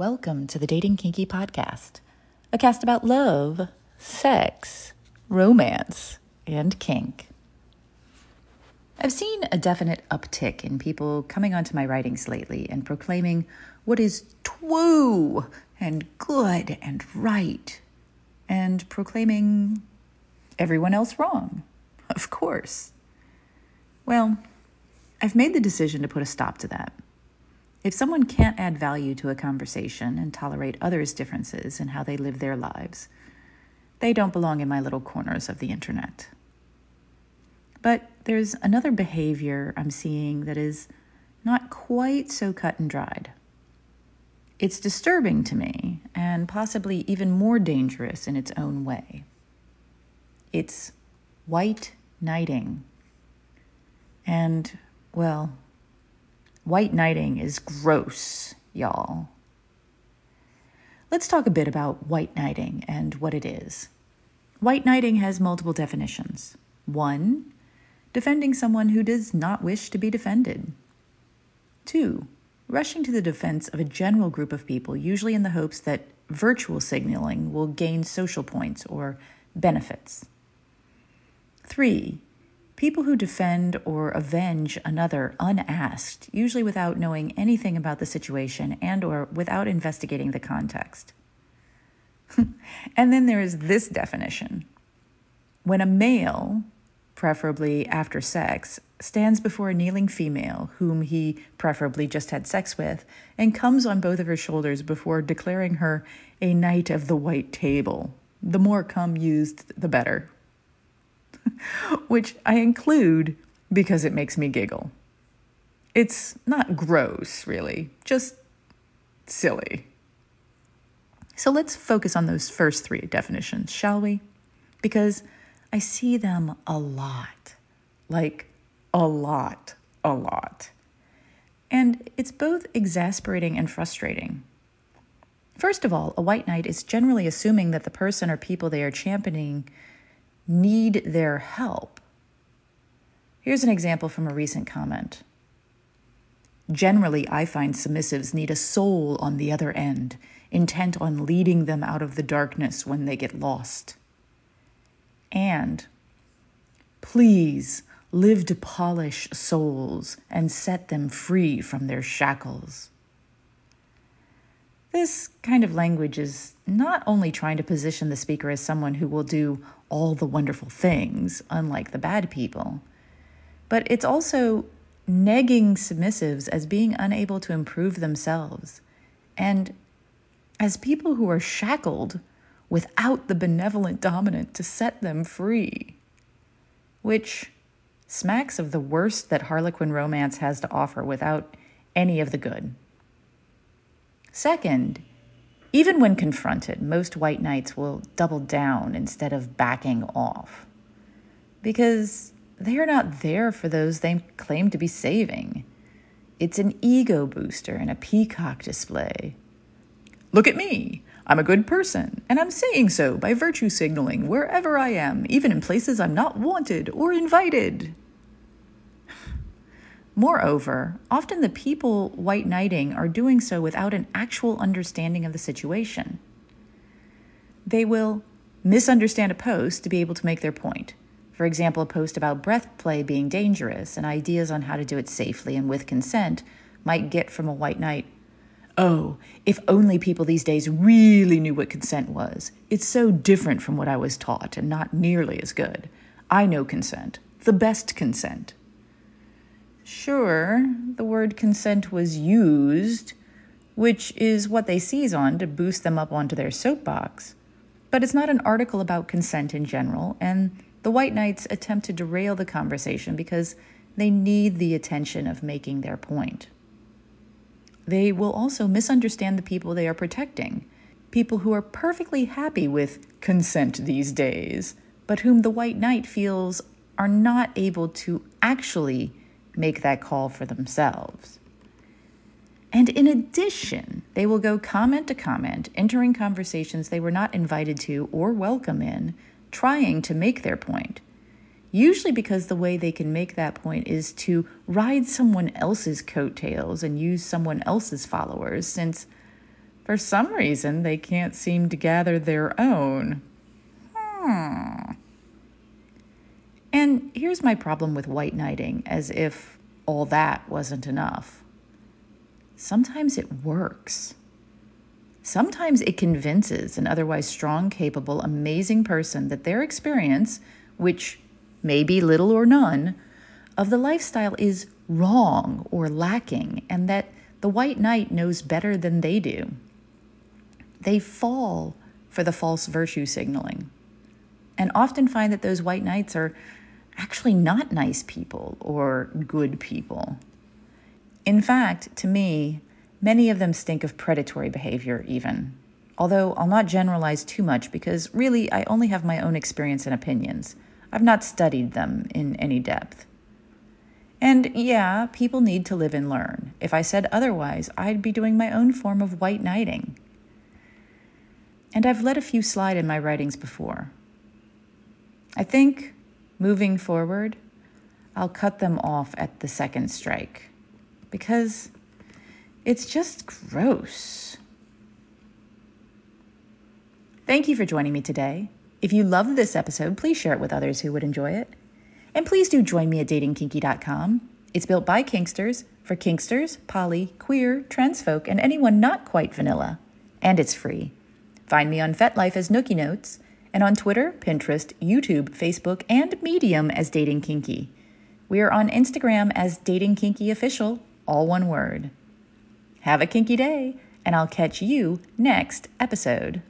Welcome to the Dating Kinky Podcast, a cast about love, sex, romance, and kink. I've seen a definite uptick in people coming onto my writings lately and proclaiming what is true and good and right, and proclaiming everyone else wrong. Of course. Well, I've made the decision to put a stop to that. If someone can't add value to a conversation and tolerate others' differences in how they live their lives, they don't belong in my little corners of the internet. But there's another behavior I'm seeing that is not quite so cut and dried. It's disturbing to me and possibly even more dangerous in its own way. It's white knighting. And, well, White knighting is gross, y'all. Let's talk a bit about white knighting and what it is. White knighting has multiple definitions. One, defending someone who does not wish to be defended. Two, rushing to the defense of a general group of people, usually in the hopes that virtual signaling will gain social points or benefits. Three, People who defend or avenge another unasked, usually without knowing anything about the situation and or without investigating the context. and then there is this definition. When a male, preferably after sex, stands before a kneeling female whom he preferably just had sex with and comes on both of her shoulders before declaring her a knight of the white table. The more cum used, the better. which I include because it makes me giggle. It's not gross, really, just silly. So let's focus on those first three definitions, shall we? Because I see them a lot. Like, a lot, a lot. And it's both exasperating and frustrating. First of all, a white knight is generally assuming that the person or people they are championing need their help. Here's an example from a recent comment. Generally, I find submissives need a soul on the other end, intent on leading them out of the darkness when they get lost. And please live to polish souls and set them free from their shackles. This kind of language is not only trying to position the speaker as someone who will do all the wonderful things, unlike the bad people, but it's also negging submissives as being unable to improve themselves and as people who are shackled without the benevolent dominant to set them free, which smacks of the worst that Harlequin romance has to offer without any of the good. Second, even when confronted, most white knights will double down instead of backing off because they are not there for those they claim to be saving. It's an ego booster and a peacock display. Look at me. I'm a good person, and I'm saying so by virtue signaling wherever I am, even in places I'm not wanted or invited. Moreover, often the people white knighting are doing so without an actual understanding of the situation. They will misunderstand a post to be able to make their point. For example, a post about breath play being dangerous and ideas on how to do it safely and with consent might get from a white knight, Oh, if only people these days really knew what consent was. It's so different from what I was taught and not nearly as good. I know consent, the best consent. Sure, the word consent was used, which is what they seize on to boost them up onto their soapbox. But it's not an article about consent in general, and the White Knights attempt to derail the conversation because they need the attention of making their point. They will also misunderstand the people they are protecting, people who are perfectly happy with consent these days, but whom the White Knight feels are not able to actually make that call for themselves. And in addition, they will go comment to comment, entering conversations they were not invited to or welcome in, trying to make their point. Usually, because the way they can make that point is to ride someone else's coattails and use someone else's followers, since, For some reason, they can't seem to gather their own. Hmm. And here's my problem with white knighting, as if all that wasn't enough. Sometimes it works. Sometimes it convinces an otherwise strong, capable, amazing person that their experience, which may be little or none, of the lifestyle is wrong or lacking, and that the white knight knows better than they do. They fall for the false virtue signaling and often find that those white knights are actually not nice people or good people. In fact, to me, many of them stink of predatory behavior, even. Although I'll not generalize too much because really I only have my own experience and opinions. I've not studied them in any depth. And yeah, people need to live and learn. If I said otherwise, I'd be doing my own form of white knighting. And I've let a few slide in my writings before. I think moving forward, I'll cut them off at the second strike because it's just gross. Thank you for joining me today. If you loved this episode, please share it with others who would enjoy it. And please do join me at datingkinky.com. It's built by Kinksters for Kinksters, poly, queer, trans folk, and anyone not quite vanilla. And it's free. Find me on FetLife as Nookie Notes and on Twitter, Pinterest, YouTube, Facebook, and Medium as Dating Kinky. We are on Instagram as Dating Kinky Official, all one word. Have a kinky day, and I'll catch you next episode.